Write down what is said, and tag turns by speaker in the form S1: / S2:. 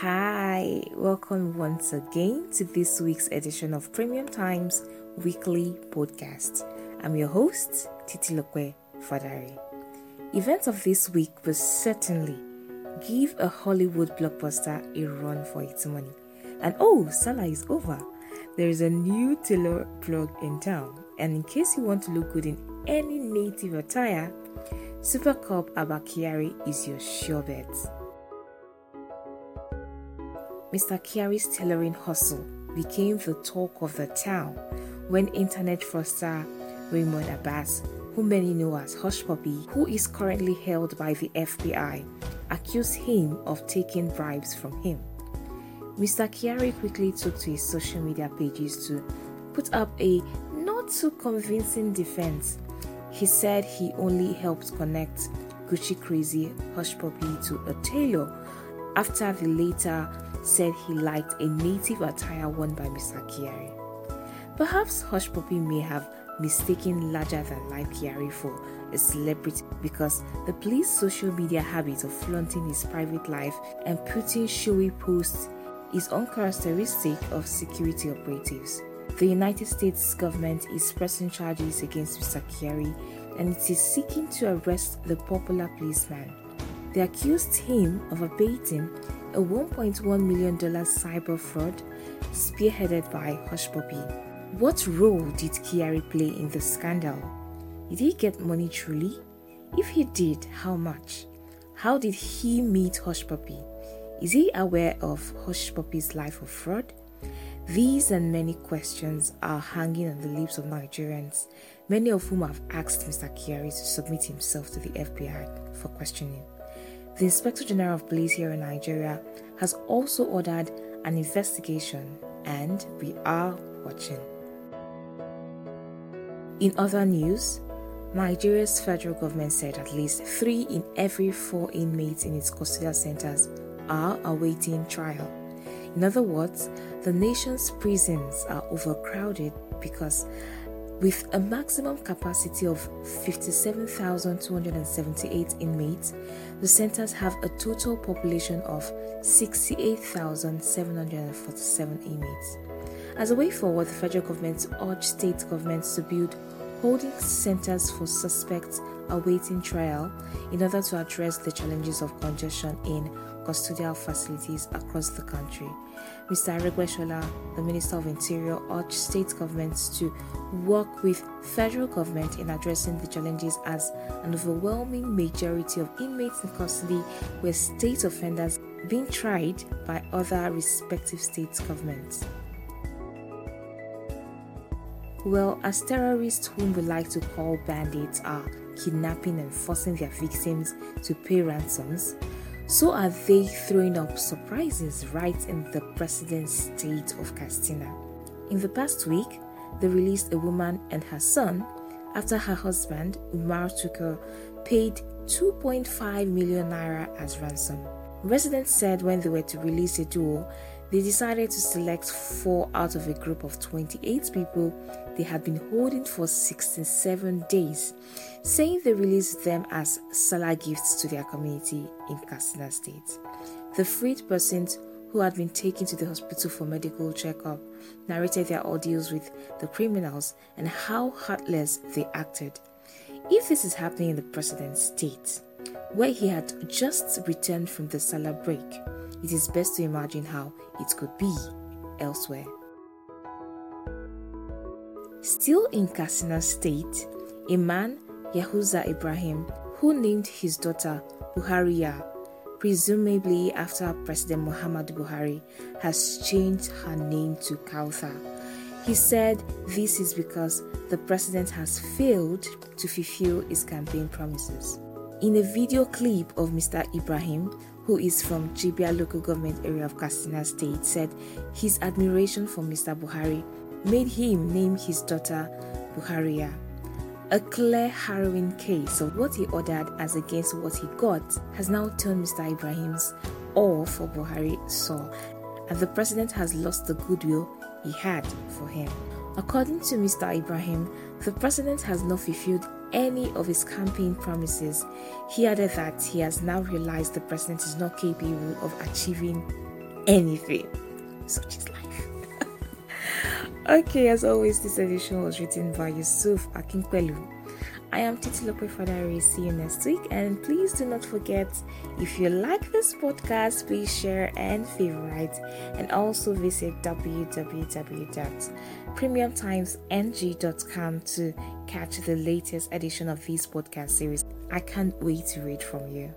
S1: Hi, welcome once again to this week's edition of Premium Times Weekly Podcast. I'm your host, Titi Lope Fadari. Events of this week will certainly give a Hollywood blockbuster a run for its money. And oh, Salah is over. There is a new tailor plug in town, and in case you want to look good in any native attire, Supercop Abba Kyari is your sure bet. Mr. Kyari's tailoring hustle became the talk of the town when internet fraudster Ramon Abbas, who many know as Hushpuppi, who is currently held by the FBI, accused him of taking bribes from him. Mr. Kyari quickly took to his social media pages to put up a not too convincing defense. He said he only helped connect Gucci Crazy Hushpuppi to a tailor after the later said he liked a native attire worn by Mr. Kyari. Perhaps Hushpuppi may have mistaken larger than life Kyari for a celebrity because the police social media habit of flaunting his private life and putting showy posts is uncharacteristic of security operatives. The United States government is pressing charges against Mr. Kyari and it is seeking to arrest the popular policeman. They accused him of abating a $1.1 million cyber fraud spearheaded by Hushpuppi. What role did Kyari play in the scandal? Did he get money truly? If he did, how much? How did he meet Hushpuppi? Is he aware of Hushpuppi's life of fraud? These and many questions are hanging on the lips of Nigerians, many of whom have asked Mr. Kyari to submit himself to the FBI for questioning. The Inspector General of Police here in Nigeria has also ordered an investigation, and we are watching. In other news, Nigeria's federal government said at least three in every four inmates in its custodial centers are awaiting trial. In other words, the nation's prisons are overcrowded because with a maximum capacity of 57,278 inmates, the centers have a total population of 68,747 inmates. As a way forward, the federal government urged state governments to build holding centers for suspects awaiting trial in order to address the challenges of congestion in custodial facilities across the country. Mr. Aregbesola, the Minister of Interior, urged state governments to work with federal government in addressing the challenges as an overwhelming majority of inmates in custody were state offenders being tried by other respective state governments. Well, as terrorists whom we like to call bandits are kidnapping and forcing their victims to pay ransoms, so are they throwing up surprises right in the president's state of Katsina. In the past week, they released a woman and her son after her husband, Umar Tukur, paid 2.5 million naira as ransom. Residents said when they were to release a duo, they decided to select four out of a group of 28 people they had been holding for 67 days, saying they released them as Salah gifts to their community in Katsina State. The freed persons who had been taken to the hospital for medical checkup narrated their ordeals with the criminals and how heartless they acted. If this is happening in the president's state, where he had just returned from the Salah break, it is best to imagine how it could be elsewhere. Still in Katsina State, a man, Yahuza Ibrahim, who named his daughter Buhariya, presumably after President Muhammad Buhari, has changed her name to Kauthar. He said this is because the president has failed to fulfill his campaign promises. In a video clip of Mr. Ibrahim, who is from Jibia local government area of Katsina State, said his admiration for Mr. Buhari made him name his daughter Buhariya. A clear, harrowing case of what he ordered as against what he got has now turned Mr. Ibrahim's awe for Buhari sore, and the president has lost the goodwill he had for him. According to Mr. Ibrahim, the president has not fulfilled any of his campaign promises. He added that he has now realized the president is not capable of achieving anything. Such is life. Okay, as always, this edition was written by Yusuf Akinpelu. I am Titi Lope Fadari. See you next week. And please do not forget if you like this podcast, please share and favorite. And also visit www.premiumtimesng.com to catch the latest edition of this podcast series. I can't wait to read from you.